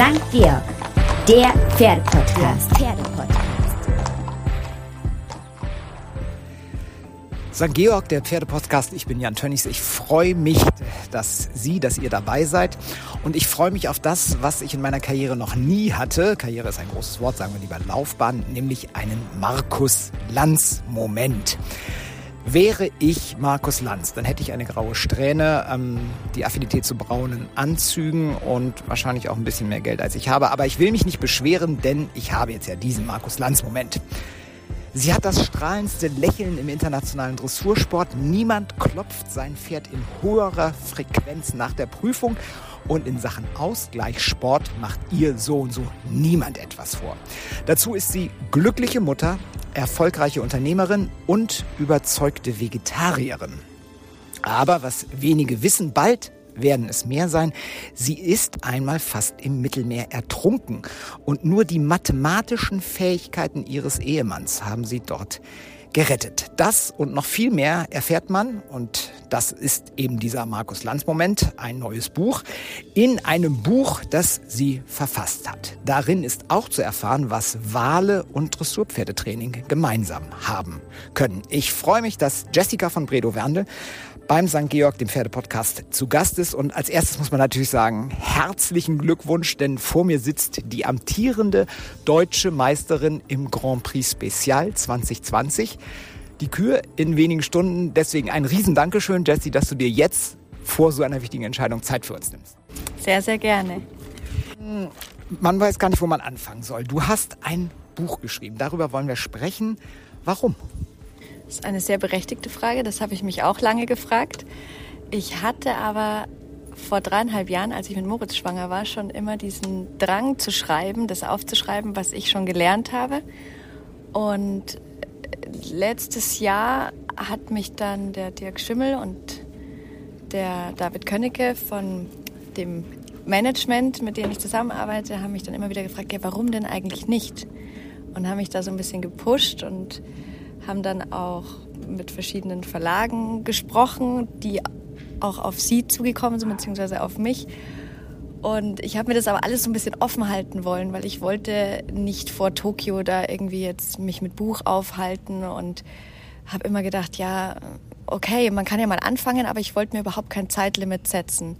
St. Georg, der Pferdepodcast. Pferdepodcast. St. Georg, der Pferdepodcast. Ich bin Jan Tönnies. Ich freue mich, dass Sie, dass ihr dabei seid. Und ich freue mich auf das, was ich in meiner Karriere noch nie hatte. Karriere ist ein großes Wort, sagen wir lieber Laufbahn, nämlich einen Markus Lanz-Moment. Wäre ich Markus Lanz, dann hätte ich eine graue Strähne, ähm, die Affinität zu braunen Anzügen und wahrscheinlich auch ein bisschen mehr Geld als ich habe. Aber ich will mich nicht beschweren, denn ich habe jetzt ja diesen Markus Lanz-Moment. Sie hat das strahlendste Lächeln im internationalen Dressursport. Niemand klopft sein Pferd in höherer Frequenz nach der Prüfung. Und in Sachen Ausgleichssport macht ihr so und so niemand etwas vor. Dazu ist sie glückliche Mutter, erfolgreiche Unternehmerin und überzeugte Vegetarierin. Aber was wenige wissen, bald werden es mehr sein. Sie ist einmal fast im Mittelmeer ertrunken und nur die mathematischen Fähigkeiten ihres Ehemanns haben sie dort gerettet. Das und noch viel mehr erfährt man, und das ist eben dieser Markus Lanz Moment, ein neues Buch, in einem Buch, das sie verfasst hat. Darin ist auch zu erfahren, was Wale und Dressurpferdetraining gemeinsam haben können. Ich freue mich, dass Jessica von Bredow Werndl beim St. Georg, dem Pferdepodcast, zu Gast ist. Und als erstes muss man natürlich sagen, herzlichen Glückwunsch, denn vor mir sitzt die amtierende deutsche Meisterin im Grand Prix Special 2020. Die Kür in wenigen Stunden. Deswegen ein Riesendankeschön, Jessie, dass du dir jetzt vor so einer wichtigen Entscheidung Zeit für uns nimmst. Sehr, sehr gerne. Man weiß gar nicht, wo man anfangen soll. Du hast ein Buch geschrieben. Darüber wollen wir sprechen. Warum? Das ist eine sehr berechtigte Frage, das habe ich mich auch lange gefragt. Ich hatte aber vor dreieinhalb Jahren, als ich mit Moritz schwanger war, schon immer diesen Drang zu schreiben, das aufzuschreiben, was ich schon gelernt habe. Und letztes Jahr hat mich dann der Dirk Schimmel und der David Könnecke von dem Management, mit dem ich zusammenarbeite, haben mich dann immer wieder gefragt, ja, warum denn eigentlich nicht? Und haben mich da so ein bisschen gepusht und haben dann auch mit verschiedenen Verlagen gesprochen, die auch auf sie zugekommen sind, beziehungsweise auf mich. Und ich habe mir das aber alles so ein bisschen offen halten wollen, weil ich wollte nicht vor Tokio da irgendwie jetzt mich mit Buch aufhalten und habe immer gedacht, ja, okay, man kann ja mal anfangen, aber ich wollte mir überhaupt kein Zeitlimit setzen.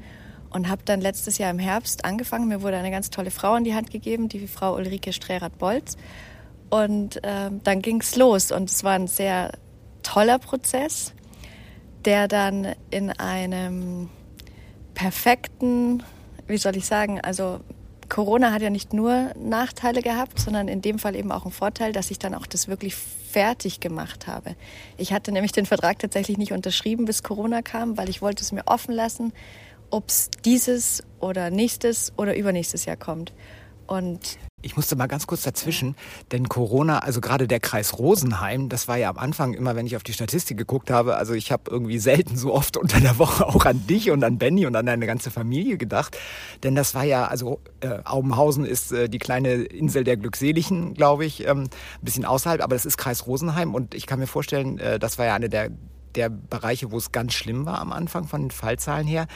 Und habe dann letztes Jahr im Herbst angefangen. Mir wurde eine ganz tolle Frau in die Hand gegeben, die Frau Ulrike Strerath-Bolz. Und äh, dann ging's los und es war ein sehr toller Prozess, der dann in einem perfekten, wie soll ich sagen, also Corona hat ja nicht nur Nachteile gehabt, sondern in dem Fall eben auch einen Vorteil, dass ich dann auch das wirklich fertig gemacht habe. Ich hatte nämlich den Vertrag tatsächlich nicht unterschrieben, bis Corona kam, weil ich wollte es mir offen lassen, ob es dieses oder nächstes oder übernächstes Jahr kommt. Und ich musste mal ganz kurz dazwischen, denn Corona, also gerade der Kreis Rosenheim, das war ja am Anfang immer, wenn ich auf die Statistik geguckt habe, also ich habe irgendwie selten so oft unter der Woche auch an dich und an Benny und an deine ganze Familie gedacht, denn das war ja, also äh, Aubenhausen ist äh, die kleine Insel der Glückseligen, glaube ich, ähm, ein bisschen außerhalb, aber das ist Kreis Rosenheim und ich kann mir vorstellen, äh, das war ja eine der der Bereiche, wo es ganz schlimm war am Anfang von den Fallzahlen her.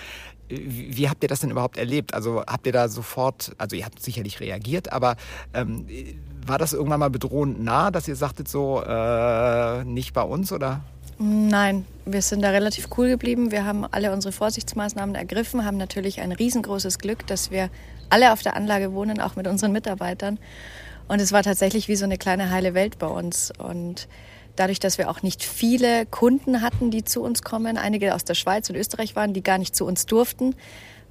Wie habt ihr das denn überhaupt erlebt? Also habt ihr da sofort, also ihr habt sicherlich reagiert, aber ähm, war das irgendwann mal bedrohend nah, dass ihr sagtet so, äh, nicht bei uns oder? Nein, wir sind da relativ cool geblieben. Wir haben alle unsere Vorsichtsmaßnahmen ergriffen, haben natürlich ein riesengroßes Glück, dass wir alle auf der Anlage wohnen, auch mit unseren Mitarbeitern. Und es war tatsächlich wie so eine kleine heile Welt bei uns. Und dadurch, dass wir auch nicht viele Kunden hatten, die zu uns kommen, einige aus der Schweiz und Österreich waren, die gar nicht zu uns durften,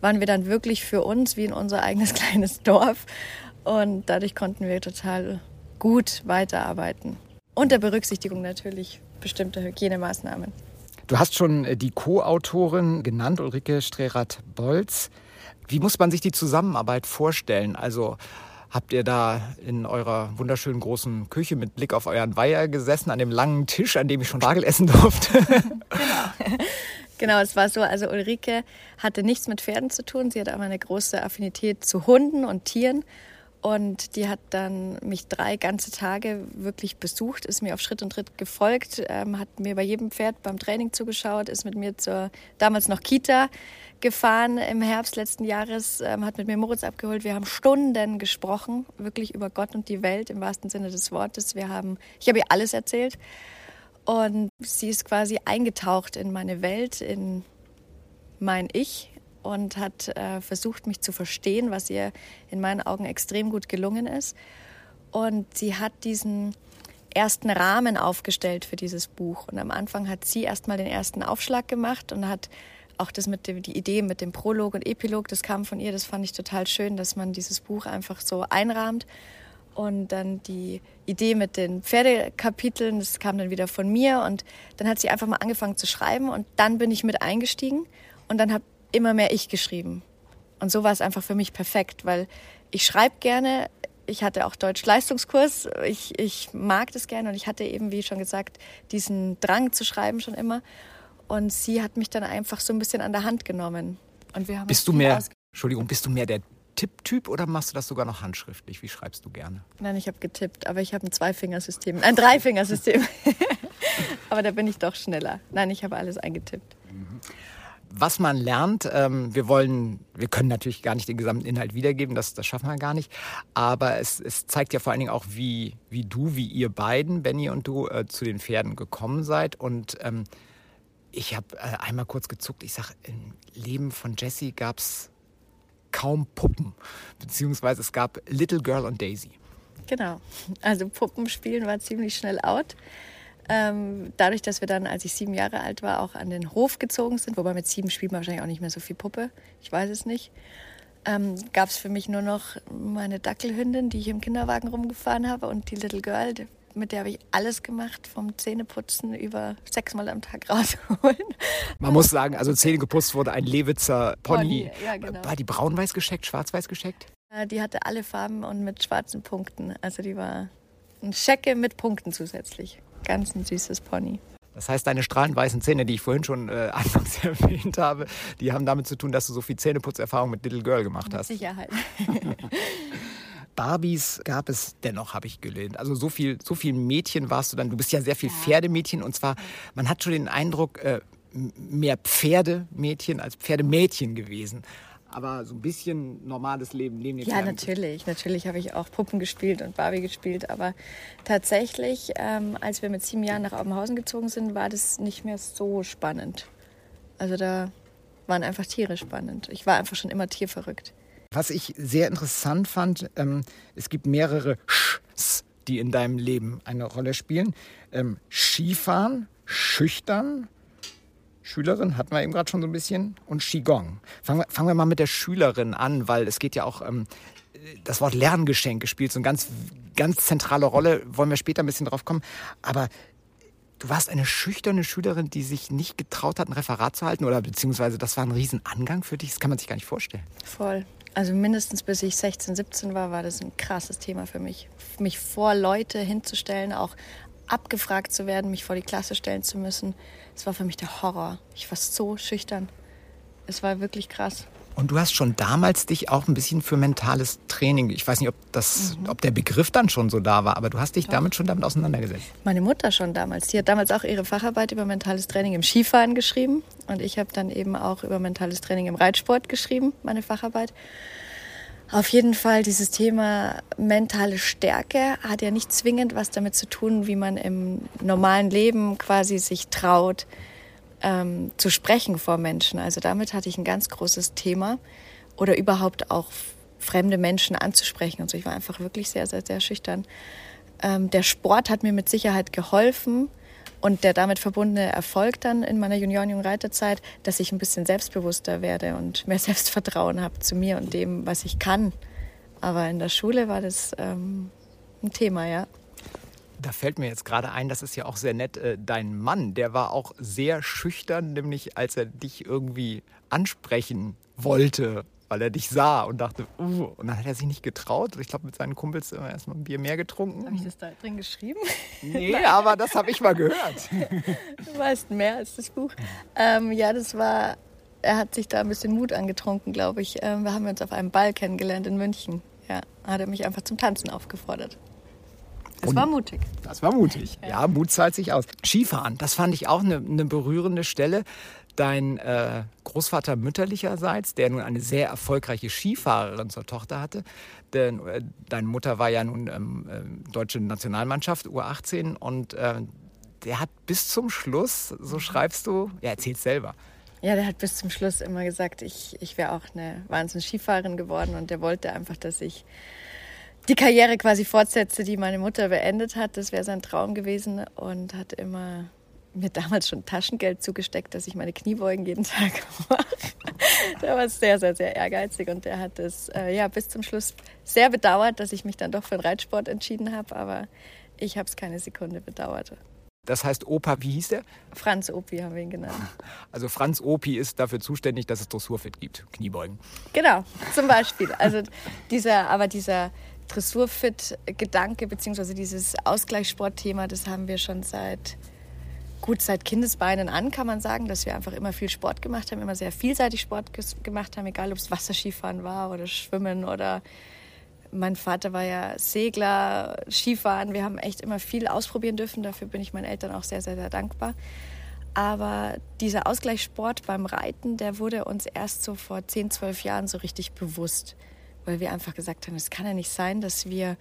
waren wir dann wirklich für uns wie in unser eigenes kleines Dorf. Und dadurch konnten wir total gut weiterarbeiten. Unter Berücksichtigung natürlich bestimmter Hygienemaßnahmen. Du hast schon äh, die Co-Autorin genannt, Ulrike Strerath-Bolz. Wie muss man sich die Zusammenarbeit vorstellen? Also habt ihr da in eurer wunderschönen großen Küche mit Blick auf euren Weiher gesessen, an dem langen Tisch, an dem ich schon Spargel essen durfte. genau. Genau, es war so, also Ulrike hatte nichts mit Pferden zu tun, sie hat aber eine große Affinität zu Hunden und Tieren Und die hat dann mich drei ganze Tage wirklich besucht, ist mir auf Schritt und Tritt gefolgt, ähm, hat mir bei jedem Pferd beim Training zugeschaut, ist mit mir zur damals noch Kita gefahren im Herbst letzten Jahres, ähm, hat mit mir Moritz abgeholt. Wir haben Stunden gesprochen, wirklich über Gott und die Welt im wahrsten Sinne des Wortes. Wir haben, ich habe ihr alles erzählt und sie ist quasi eingetaucht in meine Welt, in mein Ich und hat äh, versucht, mich zu verstehen, was ihr in meinen Augen extrem gut gelungen ist. Und sie hat diesen ersten Rahmen aufgestellt für dieses Buch. Und am Anfang hat sie erstmal den ersten Aufschlag gemacht und hat auch das mit dem, die Idee mit dem Prolog und Epilog, das kam von ihr, das fand ich total schön, dass man dieses Buch einfach so einrahmt. Und dann die Idee mit den Pferdekapiteln, das kam dann wieder von mir. Und dann hat sie einfach mal angefangen zu schreiben und dann bin ich mit eingestiegen und dann habe immer mehr ich geschrieben. Und so war es einfach für mich perfekt, weil ich schreibe gerne. Ich hatte auch Deutsch-Leistungskurs. Ich, ich mag das gerne und ich hatte eben, wie schon gesagt, diesen Drang zu schreiben schon immer. Und sie hat mich dann einfach so ein bisschen an der Hand genommen. Und wir haben bist du mehr, Entschuldigung, bist du mehr der Tipptyp oder machst du das sogar noch handschriftlich? Wie schreibst du gerne? Nein, ich habe getippt, aber ich habe ein Zweifingersystem, ein Dreifingersystem. aber da bin ich doch schneller. Nein, ich habe alles eingetippt. Mhm was man lernt, ähm, wir wollen, wir können natürlich gar nicht den gesamten Inhalt wiedergeben, das, das schaffen wir gar nicht. Aber es, es zeigt ja vor allen Dingen auch, wie, wie du, wie ihr beiden, Benny und du, äh, zu den Pferden gekommen seid. Und ähm, ich habe äh, einmal kurz gezuckt, ich sage, im Leben von Jessie gab es kaum Puppen, beziehungsweise es gab Little Girl und Daisy. Genau, also Puppenspielen war ziemlich schnell out. Ähm, dadurch, dass wir dann, als ich sieben Jahre alt war, auch an den Hof gezogen sind, wobei mit sieben spielt man wahrscheinlich auch nicht mehr so viel Puppe, ich weiß es nicht, ähm, gab es für mich nur noch meine Dackelhündin, die ich im Kinderwagen rumgefahren habe und die Little Girl, mit der habe ich alles gemacht, vom Zähneputzen über sechsmal am Tag rausholen. Man muss sagen, also Zähne geputzt wurde ein Lewitzer Pony. Pony ja, genau. War die braun-weiß gescheckt, schwarz-weiß gescheckt? Die hatte alle Farben und mit schwarzen Punkten. Also die war ein Schecke mit Punkten zusätzlich ganz ein süßes Pony. Das heißt, deine strahlend weißen Zähne, die ich vorhin schon äh, anfangs erwähnt habe, die haben damit zu tun, dass du so viel Zähneputzerfahrung mit Little Girl gemacht hast. Mit Sicherheit. Barbies gab es dennoch, habe ich gelernt. Also so viel, so viel Mädchen warst du dann. Du bist ja sehr viel Pferdemädchen und zwar, man hat schon den Eindruck, äh, mehr Pferdemädchen als Pferdemädchen gewesen aber so ein bisschen normales Leben neben den Ja, natürlich. Natürlich habe ich auch Puppen gespielt und Barbie gespielt. Aber tatsächlich, ähm, als wir mit sieben Jahren nach Aubenhausen gezogen sind, war das nicht mehr so spannend. Also da waren einfach Tiere spannend. Ich war einfach schon immer tierverrückt. Was ich sehr interessant fand, ähm, es gibt mehrere Schs, die in deinem Leben eine Rolle spielen. Ähm, Skifahren, schüchtern, Schülerin hatten wir eben gerade schon so ein bisschen und Qigong. Fangen wir, fangen wir mal mit der Schülerin an, weil es geht ja auch ähm, das Wort Lerngeschenk spielt so eine ganz, ganz zentrale Rolle. Wollen wir später ein bisschen drauf kommen. Aber du warst eine schüchterne Schülerin, die sich nicht getraut hat, ein Referat zu halten oder beziehungsweise das war ein Riesenangang für dich. Das kann man sich gar nicht vorstellen. Voll. Also mindestens bis ich 16, 17 war, war das ein krasses Thema für mich. Mich vor Leute hinzustellen, auch abgefragt zu werden, mich vor die Klasse stellen zu müssen. Es war für mich der Horror. Ich war so schüchtern. Es war wirklich krass. Und du hast schon damals dich auch ein bisschen für mentales Training, ich weiß nicht, ob, das, mhm. ob der Begriff dann schon so da war, aber du hast dich Doch. damit schon damit auseinandergesetzt. Meine Mutter schon damals. Die hat damals auch ihre Facharbeit über mentales Training im Skifahren geschrieben. Und ich habe dann eben auch über mentales Training im Reitsport geschrieben, meine Facharbeit. Auf jeden Fall, dieses Thema mentale Stärke hat ja nicht zwingend was damit zu tun, wie man im normalen Leben quasi sich traut, ähm, zu sprechen vor Menschen. Also damit hatte ich ein ganz großes Thema oder überhaupt auch fremde Menschen anzusprechen und so. Ich war einfach wirklich sehr, sehr, sehr schüchtern. Ähm, der Sport hat mir mit Sicherheit geholfen, und der damit verbundene Erfolg dann in meiner Junioren-Jungreiterzeit, dass ich ein bisschen selbstbewusster werde und mehr Selbstvertrauen habe zu mir und dem, was ich kann. Aber in der Schule war das ähm, ein Thema, ja. Da fällt mir jetzt gerade ein, das ist ja auch sehr nett, äh, dein Mann, der war auch sehr schüchtern, nämlich als er dich irgendwie ansprechen wollte weil er dich sah und dachte, uh, und dann hat er sich nicht getraut. Ich glaube, mit seinen Kumpels immer erstmal ein Bier mehr getrunken. Habe ich das da drin geschrieben? Nee, aber das habe ich mal gehört. du weißt mehr als das Buch. Ähm, ja, das war, er hat sich da ein bisschen Mut angetrunken, glaube ich. Ähm, wir haben uns auf einem Ball kennengelernt in München. Ja. Ja, hat er mich einfach zum Tanzen aufgefordert. Das Und- war mutig. Das war mutig. Ja, Mut zahlt sich aus. Skifahren, das fand ich auch eine, eine berührende Stelle. Dein äh, Großvater mütterlicherseits, der nun eine sehr erfolgreiche Skifahrerin zur Tochter hatte, denn äh, deine Mutter war ja nun ähm, äh, deutsche Nationalmannschaft U18 und äh, der hat bis zum Schluss, so schreibst du, ja, erzähl's selber. Ja, der hat bis zum Schluss immer gesagt, ich, ich wäre auch eine Wahnsinns-Skifahrerin geworden und der wollte einfach, dass ich die Karriere quasi fortsetze, die meine Mutter beendet hat. Das wäre sein Traum gewesen und hat immer mir damals schon Taschengeld zugesteckt, dass ich meine Kniebeugen jeden Tag mache. Der war sehr, sehr, sehr ehrgeizig und der hat es äh, ja, bis zum Schluss sehr bedauert, dass ich mich dann doch für den Reitsport entschieden habe, aber ich habe es keine Sekunde bedauert. Das heißt, Opa, wie hieß der? Franz Opi haben wir ihn genannt. Also Franz Opi ist dafür zuständig, dass es Dressurfit gibt, Kniebeugen. Genau, zum Beispiel. Also dieser, aber dieser Dressurfit-Gedanke beziehungsweise dieses Ausgleichssportthema, das haben wir schon seit gut seit Kindesbeinen an, kann man sagen, dass wir einfach immer viel Sport gemacht haben, immer sehr vielseitig Sport gemacht haben, egal ob es Wasserskifahren war oder Schwimmen oder mein Vater war ja Segler, Skifahren. Wir haben echt immer viel ausprobieren dürfen. Dafür bin ich meinen Eltern auch sehr, sehr, sehr dankbar. Aber dieser Ausgleichssport beim Reiten, der wurde uns erst so vor 10, 12 Jahren so richtig bewusst. Weil wir einfach gesagt haben, es kann ja nicht sein, dass wir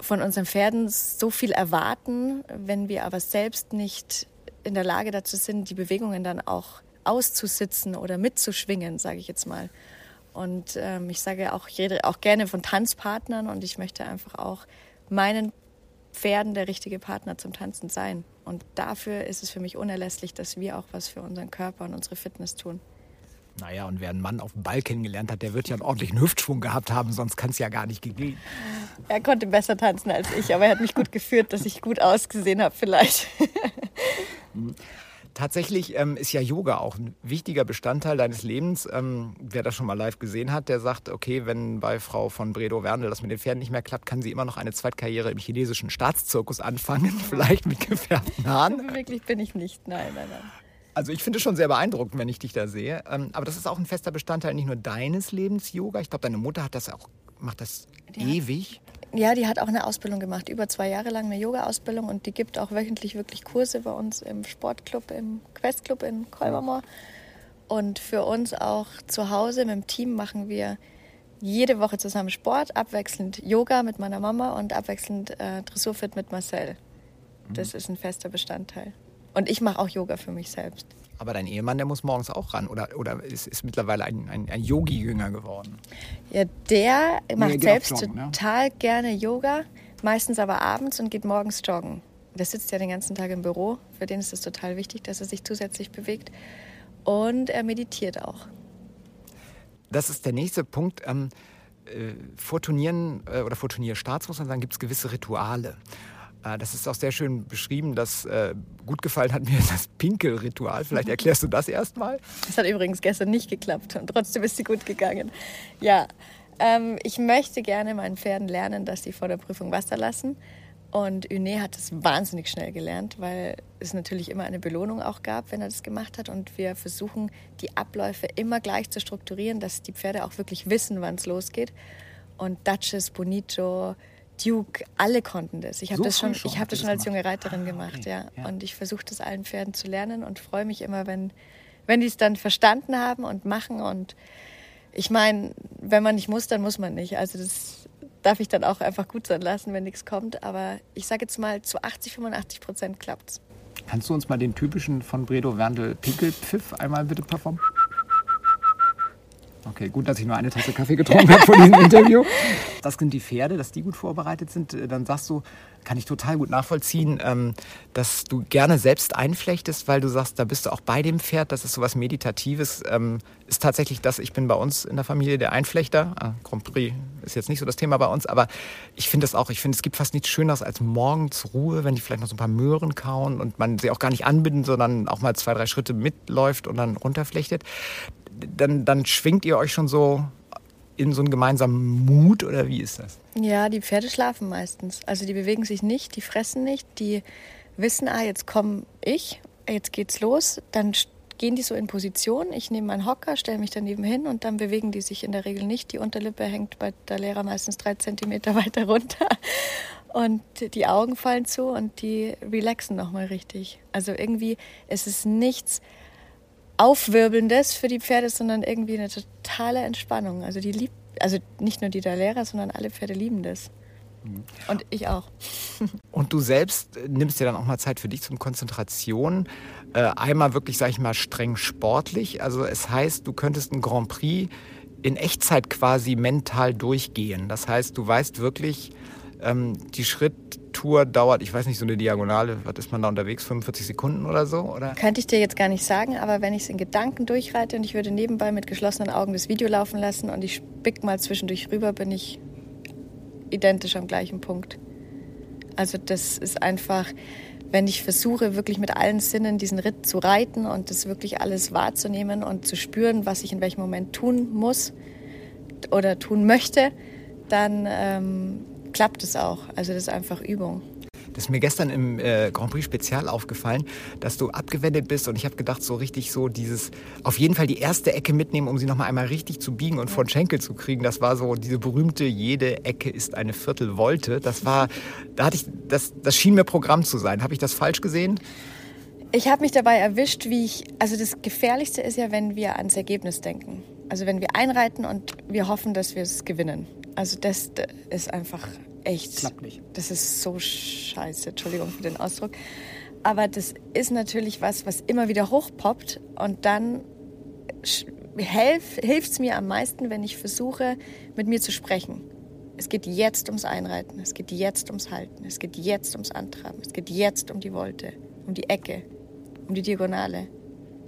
von unseren Pferden so viel erwarten, wenn wir aber selbst nicht in der Lage dazu sind, die Bewegungen dann auch auszusitzen oder mitzuschwingen, sage ich jetzt mal. Und ähm, ich sage auch, ich rede auch gerne von Tanzpartnern und ich möchte einfach auch meinen Pferden der richtige Partner zum Tanzen sein. Und dafür ist es für mich unerlässlich, dass wir auch was für unseren Körper und unsere Fitness tun. Naja, und wer einen Mann auf dem Ball kennengelernt hat, der wird ja einen ordentlichen Hüftschwung gehabt haben, sonst kann es ja gar nicht gegeben. Er konnte besser tanzen als ich, aber er hat mich gut geführt, dass ich gut ausgesehen habe vielleicht. Tatsächlich ähm, ist ja Yoga auch ein wichtiger Bestandteil deines Lebens. Ähm, wer das schon mal live gesehen hat, der sagt, okay, wenn bei Frau von Bredow Werndl das mit den Pferden nicht mehr klappt, kann sie immer noch eine Zweitkarriere im chinesischen Staatszirkus anfangen, vielleicht mit gefärbten Haaren. Wirklich bin ich nicht, nein, nein, nein. Also ich finde es schon sehr beeindruckend, wenn ich dich da sehe. Ähm, aber das ist auch ein fester Bestandteil nicht nur deines Lebens, Yoga. Ich glaube, deine Mutter hat das auch, macht das ewig. Ja, die hat auch eine Ausbildung gemacht, über zwei Jahre lang eine Yoga-Ausbildung und die gibt auch wöchentlich wirklich Kurse bei uns im Sportclub, im Questclub in Kolbermoor. Und für uns auch zu Hause mit dem Team machen wir jede Woche zusammen Sport, abwechselnd Yoga mit meiner Mama und abwechselnd äh, Dressurfit mit Marcel. Das ist ein fester Bestandteil. Und ich mache auch Yoga für mich selbst. Aber dein Ehemann, der muss morgens auch ran oder, oder ist, ist mittlerweile ein, ein, ein Yogi-Jünger geworden. Ja, der macht geht selbst joggen, ne? total gerne Yoga, meistens aber abends und geht morgens joggen. Der sitzt ja den ganzen Tag im Büro. Für den ist es total wichtig, dass er sich zusätzlich bewegt. Und er meditiert auch. Das ist der nächste Punkt. Ähm, äh, vor Turnieren äh, oder vor Turnierstarts muss man sagen, gibt es gewisse Rituale. Äh, das ist auch sehr schön beschrieben. Das äh, gut gefallen hat mir das Pinkelritual. Vielleicht erklärst du das erstmal. Das hat übrigens gestern nicht geklappt und trotzdem ist sie gut gegangen. Ja, ähm, ich möchte gerne meinen Pferden lernen, dass sie vor der Prüfung Wasser lassen. Und Uné hat es wahnsinnig schnell gelernt, weil es natürlich immer eine Belohnung auch gab, wenn er das gemacht hat. Und wir versuchen, die Abläufe immer gleich zu strukturieren, dass die Pferde auch wirklich wissen, wann es losgeht. Und Duchess, Bonito, Duke, alle konnten das. Ich habe So das schon, schon ich habe das schon als junge? Reiterin Ah, gemacht, okay. ja. Ja. Und ich versuche das allen Pferden zu lernen und freue mich immer, wenn, wenn die es dann verstanden haben und machen. Und ich meine, wenn man nicht muss, dann muss man nicht. Also das darf ich dann auch einfach gut sein lassen, wenn nichts kommt. Aber ich sage jetzt mal, zu 80, 85 Prozent klappt's. Kannst du uns mal den typischen von Bredow Werndl Pinkelpfiff einmal bitte performen? Okay, gut, dass ich nur eine Tasse Kaffee getrunken habe vor diesem Interview. Das sind die Pferde, dass die gut vorbereitet sind. Äh, Dann sagst du, kann ich total gut nachvollziehen, ähm, dass du gerne selbst einflechtest, weil du sagst, da bist du auch bei dem Pferd. Das ist sowas Meditatives. Ähm, Ist tatsächlich das, ich bin bei uns in der Familie der Einflechter. Ah, Grand Prix ist jetzt nicht so das Thema bei uns, aber ich finde das auch. Ich finde, es gibt fast nichts Schöneres als morgens Ruhe, wenn die vielleicht noch so ein paar Möhren kauen und man sie auch gar nicht anbinden, sondern auch mal zwei, drei Schritte mitläuft und dann runterflechtet. Dann, dann schwingt ihr euch schon so in so einen gemeinsamen Mut oder wie ist das? Ja, die Pferde schlafen meistens. Also die bewegen sich nicht, die fressen nicht, die wissen, ah, jetzt komme ich, jetzt geht's los. Dann gehen die so in Position. Ich nehme meinen Hocker, stelle mich daneben hin und dann bewegen die sich in der Regel nicht. Die Unterlippe hängt bei der Lehrer meistens drei Zentimeter weiter runter und die Augen fallen zu und die relaxen nochmal richtig. Also irgendwie ist es nichts Aufwirbelndes für die Pferde, sondern irgendwie eine totale Entspannung. Also die liebt, also nicht nur die Lehrer, sondern alle Pferde lieben das. Mhm. Und ich auch. Und du selbst nimmst dir dann auch mal Zeit für dich zum Konzentration. Äh, einmal wirklich, sag ich mal, streng sportlich. Also es heißt, du könntest ein Grand Prix in Echtzeit quasi mental durchgehen. Das heißt, du weißt wirklich, ähm, die Schritttour dauert, ich weiß nicht, so eine Diagonale, was ist man da unterwegs, 45 Sekunden oder so? Oder? Könnte ich dir jetzt gar nicht sagen, aber wenn ich es in Gedanken durchreite und ich würde nebenbei mit geschlossenen Augen das Video laufen lassen und ich spick mal zwischendurch rüber, bin ich identisch am gleichen Punkt. Also das ist einfach, wenn ich versuche, wirklich mit allen Sinnen diesen Ritt zu reiten und das wirklich alles wahrzunehmen und zu spüren, was ich in welchem Moment tun muss oder tun möchte, dann ähm, klappt es auch. Also das ist einfach Übung. Das ist mir gestern im äh, Grand Prix Spezial aufgefallen, dass du abgewendet bist und ich habe gedacht, so richtig so dieses, auf jeden Fall die erste Ecke mitnehmen, um sie nochmal einmal richtig zu biegen und von Schenkel zu kriegen. Das war so diese berühmte, jede Ecke ist eine Viertelvolte. Das war, da hatte ich, das, das schien mir Programm zu sein. Habe ich das falsch gesehen? Ich habe mich dabei erwischt, wie ich, also das Gefährlichste ist ja, wenn wir ans Ergebnis denken. Also wenn wir einreiten und wir hoffen, dass wir es gewinnen. Also das ist einfach echt. Klappt nicht. Das ist so scheiße. Entschuldigung für den Ausdruck. Aber das ist natürlich was, was immer wieder hochpoppt und dann hilft es mir am meisten, wenn ich versuche, mit mir zu sprechen. Es geht jetzt ums Einreiten, es geht jetzt ums Halten, es geht jetzt ums Antraben, es geht jetzt um die Wolte, um die Ecke, um die Diagonale.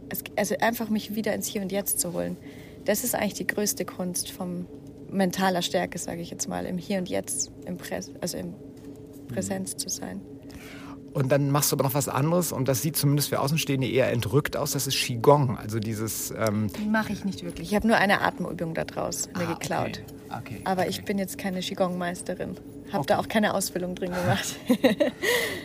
Es, also einfach mich wieder ins Hier und Jetzt zu holen. Das ist eigentlich die größte Kunst vom, mentaler Stärke, sage ich jetzt mal, im Hier und Jetzt, im Präs also im Präsenz zu sein. Und dann machst du aber noch was anderes und das sieht zumindest für Außenstehende eher entrückt aus. Das ist Qigong, also dieses. Ähm Mache ich nicht wirklich. Ich habe nur eine Atemübung daraus mir ah, geklaut. Okay. Okay, aber okay. ich bin jetzt keine Qigong-Meisterin. Habe da auch keine Ausbildung drin gemacht.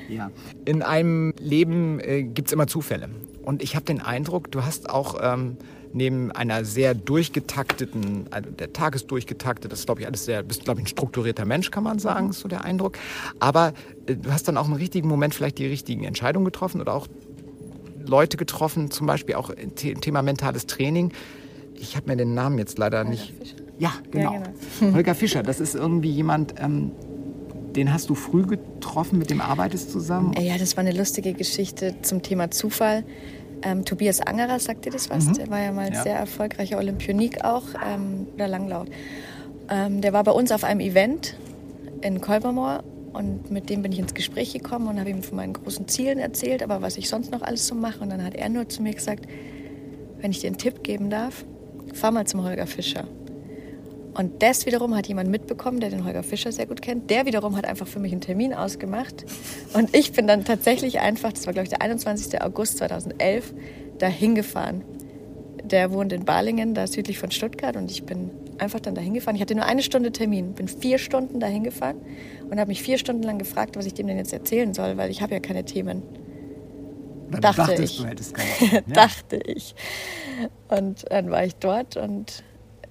ja. In einem Leben äh, gibt es immer Zufälle. Und ich habe den Eindruck, du hast auch ähm, neben einer sehr durchgetakteten, also der Tag ist durchgetaktet, das ist glaube ich alles sehr, bist glaube ich ein strukturierter Mensch, kann man sagen, ist so der Eindruck. Aber äh, du hast dann auch im richtigen Moment vielleicht die richtigen Entscheidungen getroffen oder auch Leute getroffen, zum Beispiel auch im Thema mentales Training. Ich habe mir den Namen jetzt leider Holger nicht. Fischer? Ja, genau. Ja, genau. Holger Fischer, das ist irgendwie jemand, ähm, den hast du früh getroffen, mit dem arbeitest zusammen? Ja, das war eine lustige Geschichte zum Thema Zufall. Ähm, Tobias Angerer, sagt dir das was? Mhm. Der war ja mal ein ja. sehr erfolgreicher Olympionik auch, ähm, oder Langlaut. Ähm, der war bei uns auf einem Event in Kolbermoor und mit dem bin ich ins Gespräch gekommen und habe ihm von meinen großen Zielen erzählt, aber was ich sonst noch alles so mache. Und dann hat er nur zu mir gesagt, wenn ich dir einen Tipp geben darf, fahr mal zum Holger Fischer. Und das wiederum hat jemand mitbekommen, der den Holger Fischer sehr gut kennt. Der wiederum hat einfach für mich einen Termin ausgemacht. Und ich bin dann tatsächlich einfach, das war glaube ich der 21. August 2011, dahin gefahren. Der wohnt in Balingen, da südlich von Stuttgart. Und ich bin einfach dann dahin gefahren. Ich hatte nur eine Stunde Termin, bin vier Stunden dahin gefahren und habe mich vier Stunden lang gefragt, was ich dem denn jetzt erzählen soll, weil ich habe ja keine Themen. Dann dachte dachtest, ich. Du hättest keine dachte ich. Und dann war ich dort und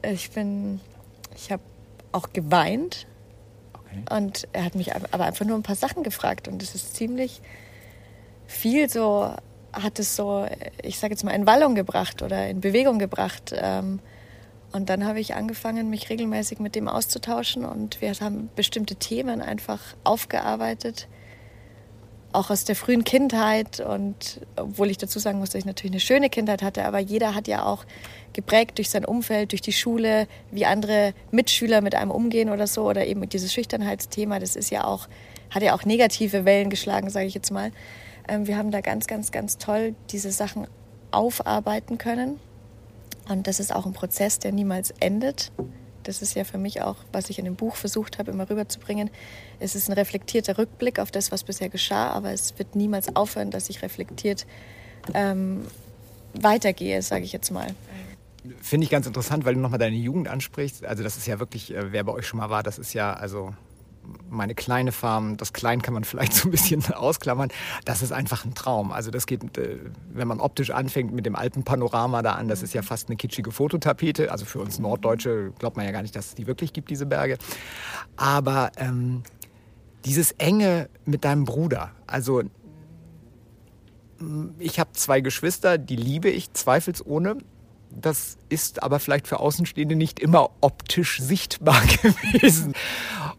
ich bin ich habe auch geweint. Okay. Und er hat mich aber einfach nur ein paar Sachen gefragt. Und es ist ziemlich viel so, hat es so, ich sage jetzt mal, in Wallung gebracht oder in Bewegung gebracht. Ähm, und dann habe ich angefangen, mich regelmäßig mit dem auszutauschen. Und wir haben bestimmte Themen einfach aufgearbeitet auch aus der frühen Kindheit und obwohl ich dazu sagen muss, dass ich natürlich eine schöne Kindheit hatte, aber jeder hat ja auch geprägt durch sein Umfeld, durch die Schule, wie andere Mitschüler mit einem umgehen oder so oder eben dieses Schüchternheitsthema, das ist ja auch hat ja auch negative Wellen geschlagen, sage ich jetzt mal. Ähm, wir haben da ganz, ganz, ganz toll diese Sachen aufarbeiten können und das ist auch ein Prozess, der niemals endet. Das ist ja für mich auch, was ich in dem Buch versucht habe, immer rüberzubringen. Es ist ein reflektierter Rückblick auf das, was bisher geschah, aber es wird niemals aufhören, dass ich reflektiert ähm, weitergehe, sage ich jetzt mal. Finde ich ganz interessant, weil du nochmal deine Jugend ansprichst. Also das ist ja wirklich, äh, wer bei euch schon mal war, das ist ja also meine kleine Farm, das Klein kann man vielleicht so ein bisschen ausklammern, das ist einfach ein Traum. Also das geht, äh, wenn man optisch anfängt mit dem Alpenpanorama da an, das ist ja fast eine kitschige Fototapete. Also für uns Norddeutsche glaubt man ja gar nicht, dass es die wirklich gibt, diese Berge. Aber ähm, dieses Enge mit deinem Bruder, also ich habe zwei Geschwister, die liebe ich zweifelsohne. Das ist aber vielleicht für Außenstehende nicht immer optisch sichtbar gewesen.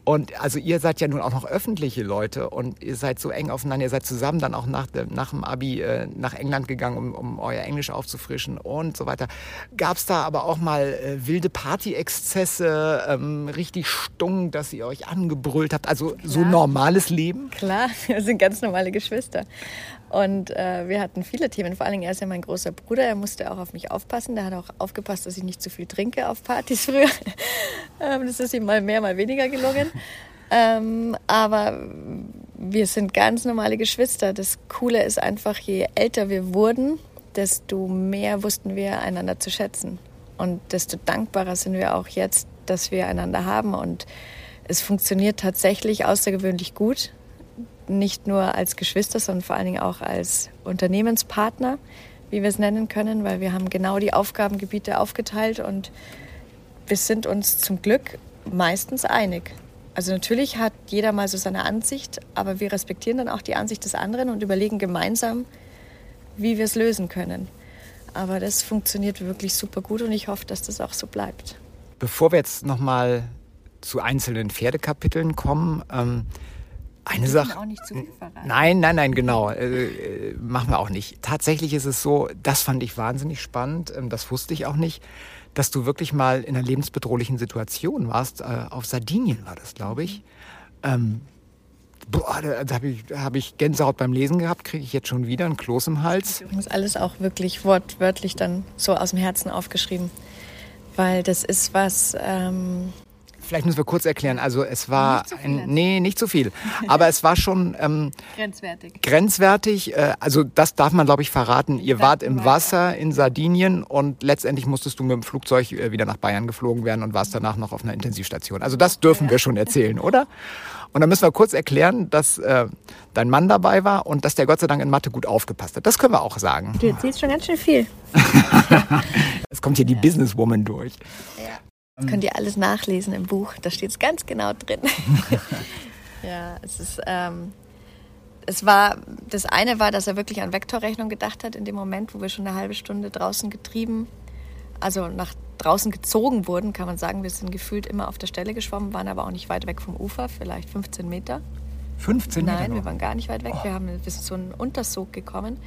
Und also ihr seid ja nun auch noch öffentliche Leute und ihr seid so eng aufeinander. Ihr seid zusammen dann auch nach, nach dem Abi äh, nach England gegangen, um, um euer Englisch aufzufrischen und so weiter. Gab es da aber auch mal äh, wilde Party-Exzesse, ähm, richtig stung, dass ihr euch angebrüllt habt? Also Klar. so normales Leben? Klar, wir sind ganz normale Geschwister. Und äh, wir hatten viele Themen. Vor allen Dingen, er ist ja mein großer Bruder. Er musste auch auf mich aufpassen. Der hat auch aufgepasst, dass ich nicht zu viel trinke auf Partys früher. Ähm, das ist ihm mal mehr, mal weniger gelungen. Ähm, aber wir sind ganz normale Geschwister. Das Coole ist einfach, je älter wir wurden, desto mehr wussten wir einander zu schätzen. Und desto dankbarer sind wir auch jetzt, dass wir einander haben. Und es funktioniert tatsächlich außergewöhnlich gut nicht nur als Geschwister, sondern vor allen Dingen auch als Unternehmenspartner, wie wir es nennen können, weil wir haben genau die Aufgabengebiete aufgeteilt und wir sind uns zum Glück meistens einig. Also natürlich hat jeder mal so seine Ansicht, aber wir respektieren dann auch die Ansicht des anderen und überlegen gemeinsam, wie wir es lösen können. Aber das funktioniert wirklich super gut und ich hoffe, dass das auch so bleibt. Bevor wir jetzt noch mal zu einzelnen Pferdekapiteln kommen, ähm, eine Sache. Auch nicht zu viel verraten. Nein, nein, nein, genau. Äh, äh, machen wir auch nicht. Tatsächlich ist es so, das fand ich wahnsinnig spannend. Ähm, das wusste ich auch nicht, dass du wirklich mal in einer lebensbedrohlichen Situation warst. Äh, auf Sardinien war das, glaube ich. Ähm, boah, da, da habe ich, hab ich Gänsehaut beim Lesen gehabt, kriege ich jetzt schon wieder ein Kloß im Hals. Ich muss alles auch wirklich wortwörtlich dann so aus dem Herzen aufgeschrieben. Weil das ist was, ähm, Vielleicht müssen wir kurz erklären. Also es war nicht ein, nee, nicht zu viel. Aber es war schon ähm, grenzwertig. Grenzwertig. Äh, also das darf man, glaube ich, verraten. Ihr wart im Wasser in Sardinien und letztendlich musstest du mit dem Flugzeug äh, wieder nach Bayern geflogen werden und warst danach noch auf einer Intensivstation. Also das dürfen ja. wir schon erzählen, oder? Und dann müssen wir kurz erklären, dass äh, dein Mann dabei war und dass der Gott sei Dank in Mathe gut aufgepasst hat. Das können wir auch sagen. Du erzählst schon ganz schön viel. es kommt hier die Businesswoman durch. Ja. Das könnt ihr alles nachlesen im Buch. Da steht es ganz genau drin. ja, es ist. Ähm, es war, das eine war, dass er wirklich an Vektorrechnung gedacht hat in dem Moment, wo wir schon eine halbe Stunde draußen getrieben, also nach draußen gezogen wurden, kann man sagen, wir sind gefühlt immer auf der Stelle geschwommen, waren aber auch nicht weit weg vom Ufer, vielleicht 15 Meter. 15 Meter? Nein, wir waren gar nicht weit weg. Oh. Wir haben bis zu einem Untersog gekommen.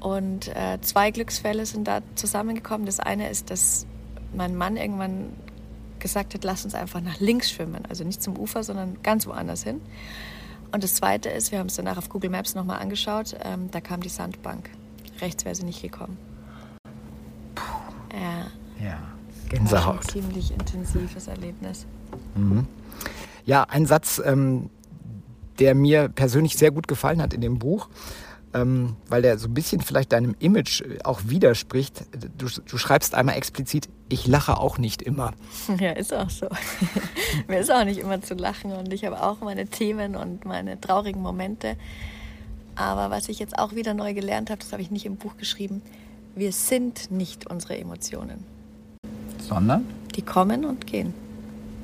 Und äh, zwei Glücksfälle sind da zusammengekommen. Das eine ist, dass mein Mann irgendwann gesagt hat, lass uns einfach nach links schwimmen. Also nicht zum Ufer, sondern ganz woanders hin. Und das Zweite ist, wir haben es danach auf Google Maps nochmal angeschaut, ähm, da kam die Sandbank. Rechts wäre sie nicht gekommen. Puh. Ja. Ja, Gänsehaut. ein ziemlich intensives Erlebnis. Mhm. Ja, ein Satz, ähm, der mir persönlich sehr gut gefallen hat in dem Buch ähm, weil der so ein bisschen vielleicht deinem Image äh, auch widerspricht. Du, du schreibst einmal explizit, ich lache auch nicht immer. Ja, ist auch so. Mir ist auch nicht immer zu lachen und ich habe auch meine Themen und meine traurigen Momente. Aber was ich jetzt auch wieder neu gelernt habe, das habe ich nicht im Buch geschrieben, wir sind nicht unsere Emotionen. Sondern? Die kommen und gehen.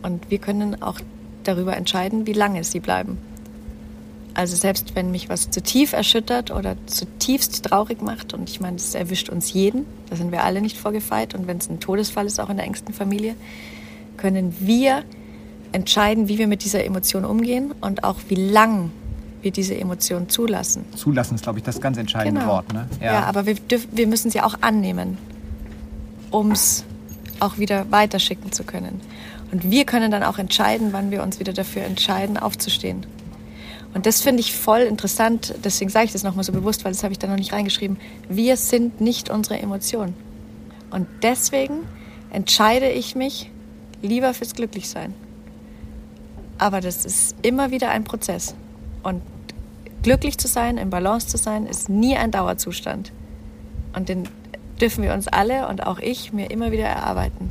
Und wir können auch darüber entscheiden, wie lange sie bleiben. Also selbst wenn mich was zu tief erschüttert oder zutiefst traurig macht, und ich meine, das erwischt uns jeden, da sind wir alle nicht vorgefeit, und wenn es ein Todesfall ist, auch in der engsten Familie, können wir entscheiden, wie wir mit dieser Emotion umgehen und auch wie lang wir diese Emotion zulassen. Zulassen ist, glaube ich, das ganz entscheidende genau. Wort. Ne? Ja. ja, aber wir, dürfen, wir müssen sie auch annehmen, um es auch wieder weiterschicken zu können. Und wir können dann auch entscheiden, wann wir uns wieder dafür entscheiden, aufzustehen. Und das finde ich voll interessant, deswegen sage ich das nochmal so bewusst, weil das habe ich da noch nicht reingeschrieben. Wir sind nicht unsere Emotionen. Und deswegen entscheide ich mich lieber fürs Glücklichsein. Aber das ist immer wieder ein Prozess. Und glücklich zu sein, im Balance zu sein, ist nie ein Dauerzustand. Und den dürfen wir uns alle und auch ich mir immer wieder erarbeiten.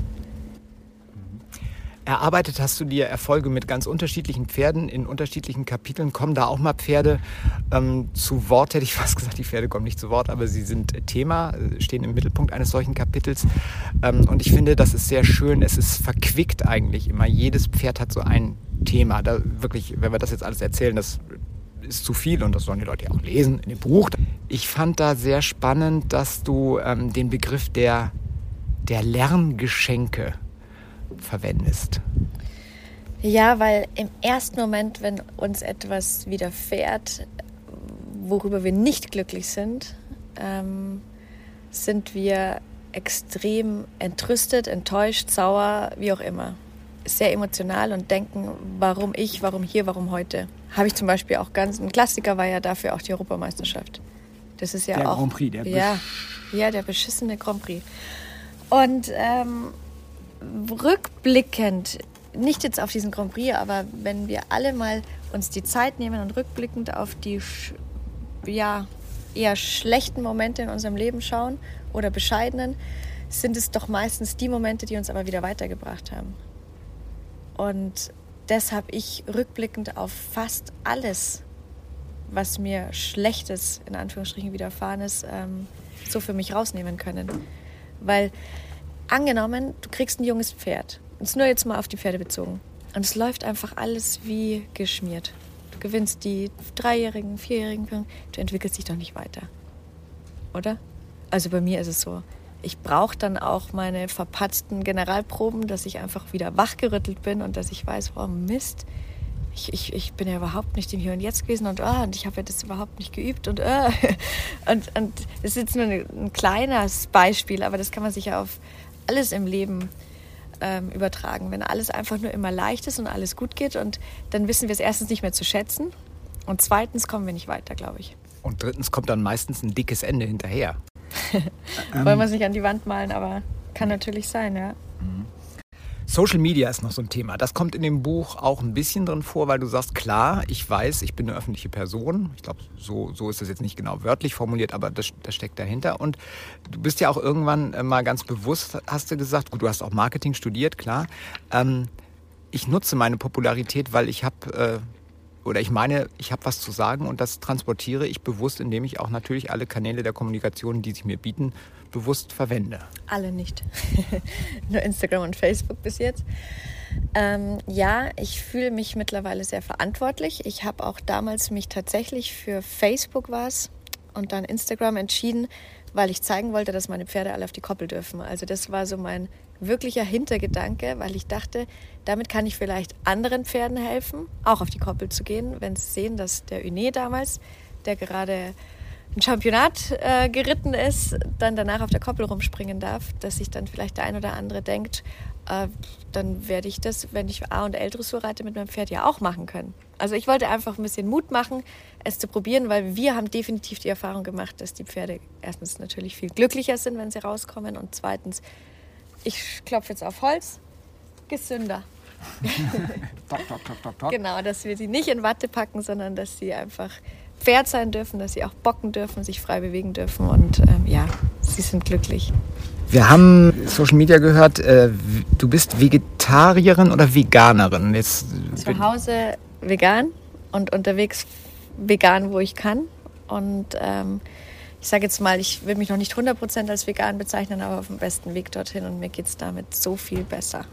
Erarbeitet hast du dir Erfolge mit ganz unterschiedlichen Pferden in unterschiedlichen Kapiteln. Kommen da auch mal Pferde ähm, zu Wort, hätte ich fast gesagt. Die Pferde kommen nicht zu Wort, aber sie sind Thema, äh, stehen im Mittelpunkt eines solchen Kapitels. Ähm, und ich finde, das ist sehr schön. Es ist verquickt eigentlich immer. Jedes Pferd hat so ein Thema. Da wirklich, wenn wir das jetzt alles erzählen, das ist zu viel und das sollen die Leute ja auch lesen in dem Buch. Ich fand da sehr spannend, dass du ähm, den Begriff der, der Lerngeschenke verwendest. Ja, weil im ersten Moment, wenn uns etwas widerfährt, worüber wir nicht glücklich sind, ähm, sind wir extrem entrüstet, enttäuscht, sauer, wie auch immer. Sehr emotional und denken, warum ich, warum hier, warum heute. Habe ich zum Beispiel auch ganz, ein Klassiker war ja dafür auch die Europameisterschaft. Das ist ja der auch. Grand Prix, der ja, ja, der beschissene Grand Prix. Und ähm, rückblickend, nicht jetzt auf diesen Grand Prix, aber wenn wir alle mal uns die Zeit nehmen und rückblickend auf die ja, eher schlechten Momente in unserem Leben schauen oder bescheidenen, sind es doch meistens die Momente, die uns aber wieder weitergebracht haben. Und das habe ich rückblickend auf fast alles, was mir Schlechtes in Anführungsstrichen widerfahren ist, ähm, so für mich rausnehmen können. Weil angenommen, du kriegst ein junges Pferd, und nur jetzt mal auf die Pferde bezogen, und es läuft einfach alles wie geschmiert. Du gewinnst die Dreijährigen, Vierjährigen, du entwickelst dich doch nicht weiter. Oder? Also bei mir ist es so ich brauche dann auch meine verpatzten Generalproben, dass ich einfach wieder wachgerüttelt bin und dass ich weiß, oh Mist, ich, ich, ich bin ja überhaupt nicht im Hier und Jetzt gewesen und, oh, und ich habe ja das überhaupt nicht geübt und, oh. und, und das ist jetzt nur ein, ein kleines Beispiel, aber das kann man sich ja auf alles im Leben ähm, übertragen. Wenn alles einfach nur immer leicht ist und alles gut geht und dann wissen wir es erstens nicht mehr zu schätzen und zweitens kommen wir nicht weiter, glaube ich. Und drittens kommt dann meistens ein dickes Ende hinterher. Wollen wir es nicht an die Wand malen, aber kann natürlich sein, ja. Social Media ist noch so ein Thema. Das kommt in dem Buch auch ein bisschen drin vor, weil du sagst, klar, ich weiß, ich bin eine öffentliche Person. Ich glaube, so, so ist das jetzt nicht genau wörtlich formuliert, aber das, das steckt dahinter. Und du bist ja auch irgendwann äh, mal ganz bewusst, hast du gesagt, gut, du hast auch Marketing studiert, klar. Ähm, ich nutze meine Popularität, weil ich habe äh, oder ich meine, ich habe was zu sagen und das transportiere ich bewusst, indem ich auch natürlich alle Kanäle der Kommunikation, die sich mir bieten, bewusst verwende. Alle nicht. Nur Instagram und Facebook bis jetzt. Ähm, ja, ich fühle mich mittlerweile sehr verantwortlich. Ich habe auch damals mich tatsächlich für Facebook was und dann Instagram entschieden, weil ich zeigen wollte, dass meine Pferde alle auf die Koppel dürfen. Also das war so mein wirklicher Hintergedanke, weil ich dachte, damit kann ich vielleicht anderen Pferden helfen, auch auf die Koppel zu gehen, wenn sie sehen, dass der Uné damals, der gerade ein Championat äh, geritten ist, dann danach auf der Koppel rumspringen darf, dass sich dann vielleicht der ein oder andere denkt, äh, dann werde ich das, wenn ich A- und L-Dressur reite, mit meinem Pferd ja auch machen können. Also ich wollte einfach ein bisschen Mut machen, es zu probieren, weil wir haben definitiv die Erfahrung gemacht, dass die Pferde erstens natürlich viel glücklicher sind, wenn sie rauskommen und zweitens, ich klopfe jetzt auf Holz, gesünder. top, top, top, top, top. Genau, dass wir sie nicht in Watte packen, sondern dass sie einfach Pferd sein dürfen, dass sie auch bocken dürfen, sich frei bewegen dürfen und ähm, ja, sie sind glücklich. Wir haben Social Media gehört, äh, du bist Vegetarierin oder Veganerin? Jetzt Zu Hause vegan und unterwegs vegan, wo ich kann. Und ähm, ich sage jetzt mal, ich will mich noch nicht 100% als vegan bezeichnen, aber auf dem besten Weg dorthin und mir geht es damit so viel besser.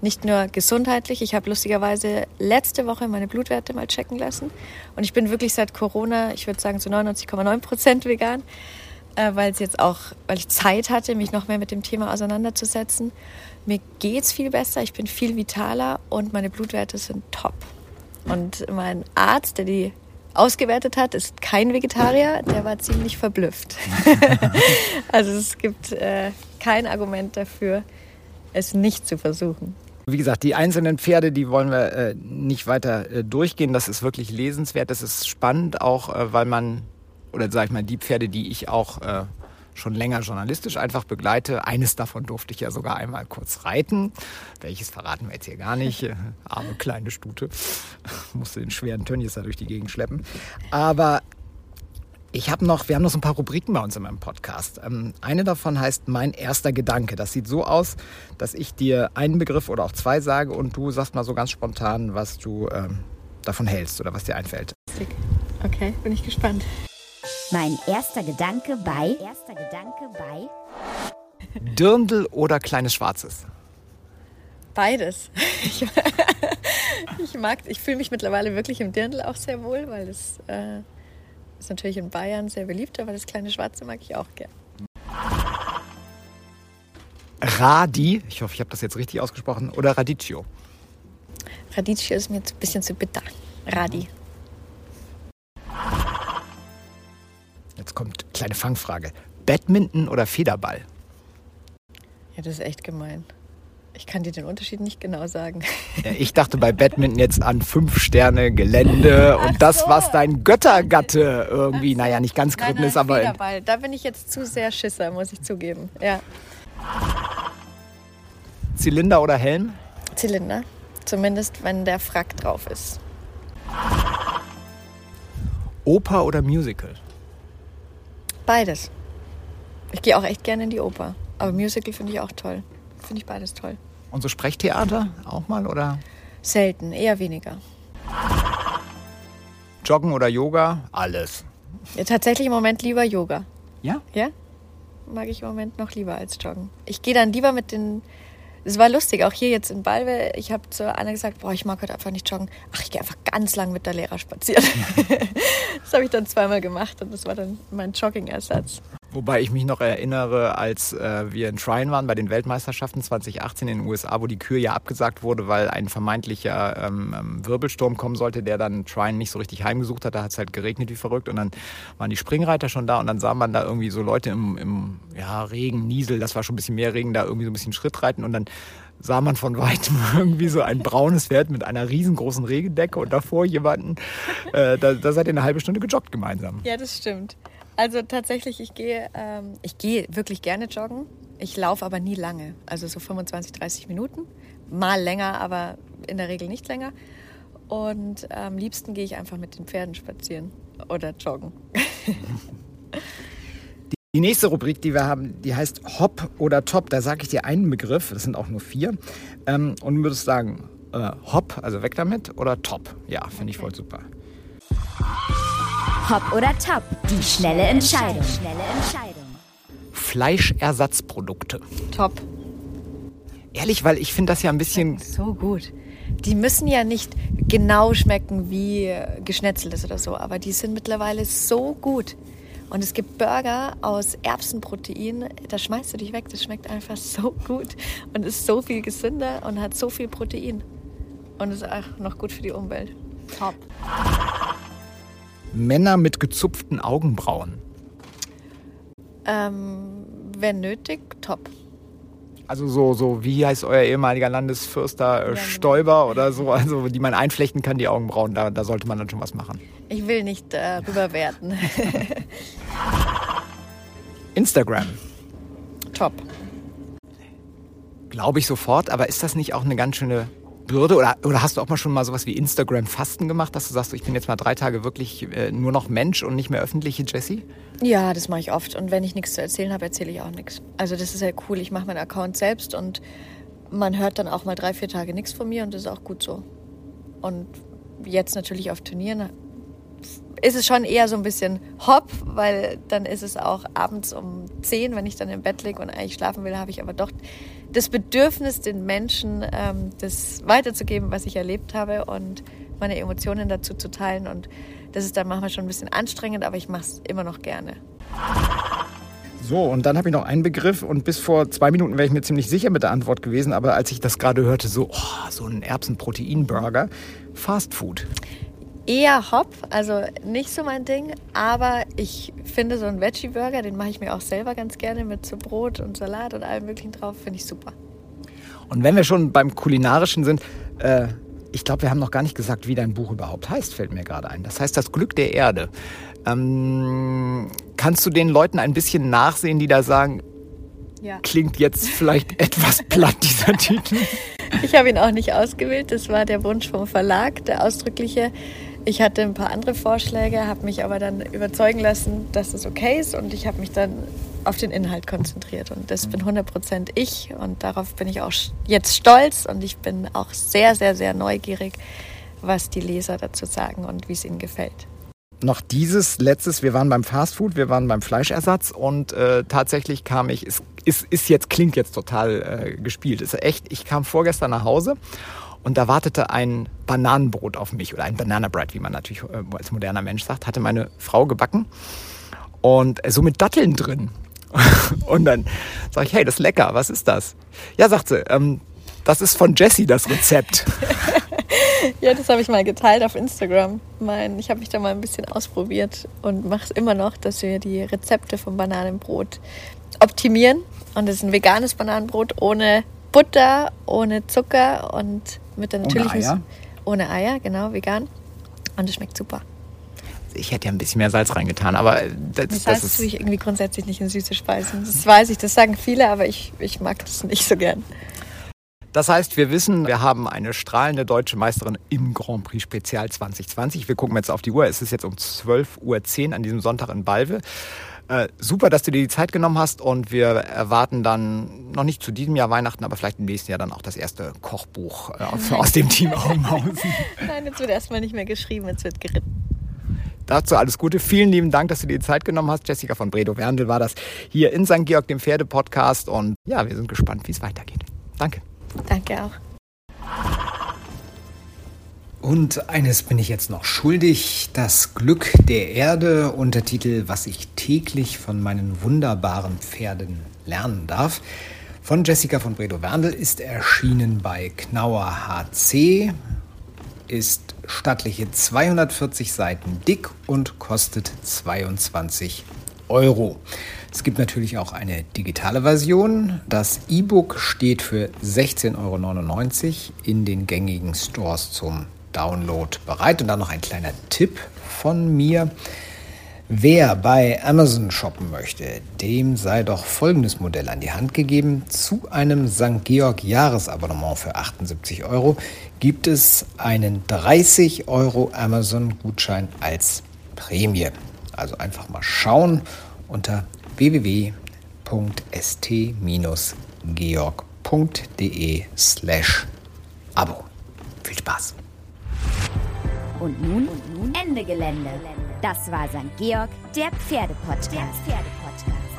Nicht nur gesundheitlich, ich habe lustigerweise letzte Woche meine Blutwerte mal checken lassen und ich bin wirklich seit Corona, ich würde sagen zu 99,9% vegan, äh, weil es jetzt auch, weil ich Zeit hatte, mich noch mehr mit dem Thema auseinanderzusetzen. Mir geht es viel besser, ich bin viel vitaler und meine Blutwerte sind top. Und mein Arzt, der die ausgewertet hat, ist kein Vegetarier, der war ziemlich verblüfft. also es gibt äh, kein Argument dafür, es nicht zu versuchen. Wie gesagt, die einzelnen Pferde, die wollen wir äh, nicht weiter äh, durchgehen. Das ist wirklich lesenswert, das ist spannend, auch äh, weil man, oder sag ich mal, die Pferde, die ich auch äh, schon länger journalistisch einfach begleite. Eines davon durfte ich ja sogar einmal kurz reiten. Welches verraten wir jetzt hier gar nicht. Arme kleine Stute. Musste den schweren Tönnies da durch die Gegend schleppen. Aber Ich habe noch, wir haben noch so ein paar Rubriken bei uns in meinem Podcast. Ähm, eine davon heißt Mein erster Gedanke. Das sieht so aus, dass ich dir einen Begriff oder auch zwei sage und du sagst mal so ganz spontan, was du ähm, davon hältst oder was dir einfällt. Okay, bin ich gespannt. Mein erster Gedanke bei. Erster Gedanke bei. Dirndl oder kleines Schwarzes? Beides. Ich, ich mag, ich fühle mich mittlerweile wirklich im Dirndl auch sehr wohl, weil es äh, ist natürlich in Bayern sehr beliebt, aber das kleine Schwarze mag ich auch gern. Radi, ich hoffe, ich habe das jetzt richtig ausgesprochen, oder Radicchio? Radicchio ist mir jetzt ein bisschen zu bitter. Radi. Jetzt kommt kleine Fangfrage. Badminton oder Federball? Ja, das ist echt gemein. Ich kann dir den Unterschied nicht genau sagen. Ja, ich dachte bei Badminton jetzt an fünf Sterne Gelände und das, so. was dein Göttergatte irgendwie, naja, nicht ganz geritten nein, ist, aber Federball. Da bin ich jetzt zu sehr Schisser, muss ich zugeben. Ja, Zylinder oder Helm? Zylinder. Zumindest, wenn der Frack drauf ist. Oper oder Musical? Beides. Ich gehe auch echt gerne in die Oper. Aber Musical finde ich auch toll. Finde ich beides toll. Und so Sprechtheater auch mal oder Selten, eher weniger. Joggen oder Yoga? Alles. Ja, tatsächlich im Moment lieber Yoga. Ja? Ja? Mag ich im Moment noch lieber als Joggen. Ich gehe dann lieber mit den. Es war lustig, auch hier jetzt in Balve. Ich habe zu Anna gesagt, boah, ich mag heute einfach nicht joggen. Ach, ich gehe einfach ganz lang mit der Lehrer spazieren. das habe ich dann zweimal gemacht und das war dann mein Jogging-Ersatz. Wobei ich mich noch erinnere, als äh, wir in Trine waren bei den Weltmeisterschaften 2018 in den USA, wo die Kür ja abgesagt wurde, weil ein vermeintlicher ähm, ähm, Wirbelsturm kommen sollte, der dann Trine nicht so richtig heimgesucht hat. Da hat es halt geregnet wie verrückt und dann waren die Springreiter schon da und dann sah man da irgendwie so Leute im, im ja, Regen, Niesel, das war schon ein bisschen mehr Regen, da irgendwie so ein bisschen Schritt reiten und dann sah man von weitem irgendwie so ein braunes Pferd mit einer riesengroßen Regendecke und davor jemanden, äh, da, da seid ihr eine halbe Stunde gejoggt gemeinsam. Ja, das stimmt. Also tatsächlich, ich gehe, ähm, ich gehe wirklich gerne joggen. Ich laufe aber nie lange. Also so 25, 30 Minuten. Mal länger, aber in der Regel nicht länger. Und am liebsten gehe ich einfach mit den Pferden spazieren oder joggen. Die nächste Rubrik, die wir haben, die heißt Hop oder Top. Da sage ich dir einen Begriff, das sind auch nur vier. Ähm, und du würdest sagen, äh, Hop, also weg damit, oder Top. Ja, finde ich voll super. Hop oder Top. Die schnelle Entscheidung. Schnelle Entscheidung. Fleischersatzprodukte. Top. Ehrlich, weil ich finde das ja ein bisschen. So gut. Die müssen ja nicht genau schmecken wie geschnetzeltes oder so, aber die sind mittlerweile so gut. Und es gibt Burger aus Erbsenprotein, da schmeißt du dich weg, das schmeckt einfach so gut und ist so viel gesünder und hat so viel Protein. Und ist auch noch gut für die Umwelt. Top. Männer mit gezupften Augenbrauen. Ähm, wenn nötig, top. Also so, so wie heißt euer ehemaliger Landesfürster äh, genau. Stoiber oder so, also die man einflechten kann, die Augenbrauen, da, da sollte man dann schon was machen. Ich will nicht äh, rüberwerten. Instagram. top. Glaube ich sofort, aber ist das nicht auch eine ganz schöne Bürde? Oder, oder hast du auch mal schon mal sowas wie Instagram-Fasten gemacht, dass du sagst, ich bin jetzt mal drei Tage wirklich äh, nur noch Mensch und nicht mehr öffentliche Jessie? Ja, das mache ich oft. Und wenn ich nichts zu erzählen habe, erzähle ich auch nichts. Also das ist ja cool. Ich mache meinen Account selbst und man hört dann auch mal drei, vier Tage nichts von mir und das ist auch gut so. Und jetzt natürlich auf Turnieren ist es schon eher so ein bisschen hopp, weil dann ist es auch abends um 10, wenn ich dann im Bett liege und eigentlich schlafen will, habe ich aber doch das Bedürfnis, den Menschen ähm, das weiterzugeben, was ich erlebt habe und meine Emotionen dazu zu teilen. Und das ist dann manchmal schon ein bisschen anstrengend, aber ich mache es immer noch gerne. So, und dann habe ich noch einen Begriff und bis vor zwei Minuten wäre ich mir ziemlich sicher mit der Antwort gewesen, aber als ich das gerade hörte, so, oh, so ein Erbsen-Protein-Burger, Fast Food. Eher Hop, also nicht so mein Ding, aber ich finde so einen Veggie-Burger, den mache ich mir auch selber ganz gerne mit so Brot und Salat und allem möglichen drauf, finde ich super. Und wenn wir schon beim Kulinarischen sind, äh, ich glaube, wir haben noch gar nicht gesagt, wie dein Buch überhaupt heißt, fällt mir gerade ein. Das heißt Das Glück der Erde. Ähm, kannst du den Leuten ein bisschen nachsehen, die da sagen, Ja. klingt jetzt vielleicht etwas platt, dieser Titel? Ich habe ihn auch nicht ausgewählt, das war der Wunsch vom Verlag, der ausdrückliche. Ich hatte ein paar andere Vorschläge, habe mich aber dann überzeugen lassen, dass es okay ist und ich habe mich dann auf den Inhalt konzentriert und das bin 100% ich und darauf bin ich auch jetzt stolz und ich bin auch sehr, sehr, sehr neugierig, was die Leser dazu sagen und wie es ihnen gefällt. Noch dieses letztes, wir waren beim Fastfood, wir waren beim Fleischersatz und äh, tatsächlich kam ich, es ist, ist jetzt, klingt jetzt total äh, gespielt, ist echt, ich kam vorgestern nach Hause und da wartete ein Bananenbrot auf mich oder ein Banana Bread, wie man natürlich äh, als moderner Mensch sagt, hatte meine Frau gebacken und äh, so mit Datteln drin. und dann sage ich, hey, das ist lecker, was ist das? Ja, sagt sie, ähm, das ist von Jessie das Rezept. ja, das habe ich mal geteilt auf Instagram. Mein, ich habe mich da mal ein bisschen ausprobiert und mache es immer noch, dass wir die Rezepte vom Bananenbrot optimieren. Und es ist ein veganes Bananenbrot ohne Butter, ohne Zucker und mit der natürlichen. Ohne Eier? Ohne Eier, genau, vegan. Und es schmeckt super. Ich hätte ja ein bisschen mehr Salz reingetan, aber das, das, das ist. tue ich irgendwie grundsätzlich nicht in süße Speisen. Das weiß ich, das sagen viele, aber ich, ich mag das nicht so gern. Das heißt, wir wissen, wir haben eine strahlende deutsche Meisterin im Grand Prix Spezial 2020. Wir gucken jetzt auf die Uhr. Es ist jetzt um 12.10 Uhr an diesem Sonntag in Balve. Äh, super, dass du dir die Zeit genommen hast und wir erwarten dann noch nicht zu diesem Jahr Weihnachten, aber vielleicht im nächsten Jahr dann auch das erste Kochbuch äh, aus, aus dem Team Augenhausen. Nein, jetzt wird erstmal nicht mehr geschrieben, jetzt wird geritten. Dazu alles Gute. Vielen lieben Dank, dass du dir die Zeit genommen hast. Jessica von Bredow Werndl war das hier in St. Georg, dem Pferde-Podcast. Und ja, wir sind gespannt, wie es weitergeht. Danke. Danke auch. Und eines bin ich jetzt noch schuldig. Das Glück der Erde, Untertitel Was ich täglich von meinen wunderbaren Pferden lernen darf. Von Jessica von Bredow-Werndl ist erschienen bei Knauer HC, ist stattliche 240 Seiten dick und kostet 22 Euro. Es gibt natürlich auch eine digitale Version. Das E-Book steht für 16,99 Euro in den gängigen Stores zum Download bereit. Und dann noch ein kleiner Tipp von mir. Wer bei Amazon shoppen möchte, dem sei doch folgendes Modell an die Hand gegeben. Zu einem St. Georg Jahresabonnement für 78 Euro gibt es einen 30 Euro Amazon Gutschein als Prämie. Also einfach mal schauen unter www.st-georg.de slash Abo. Viel Spaß! Und nun, und nun Ende Gelände. Das war St. Georg, der Pferdepodcast. Der Pferdepodcast.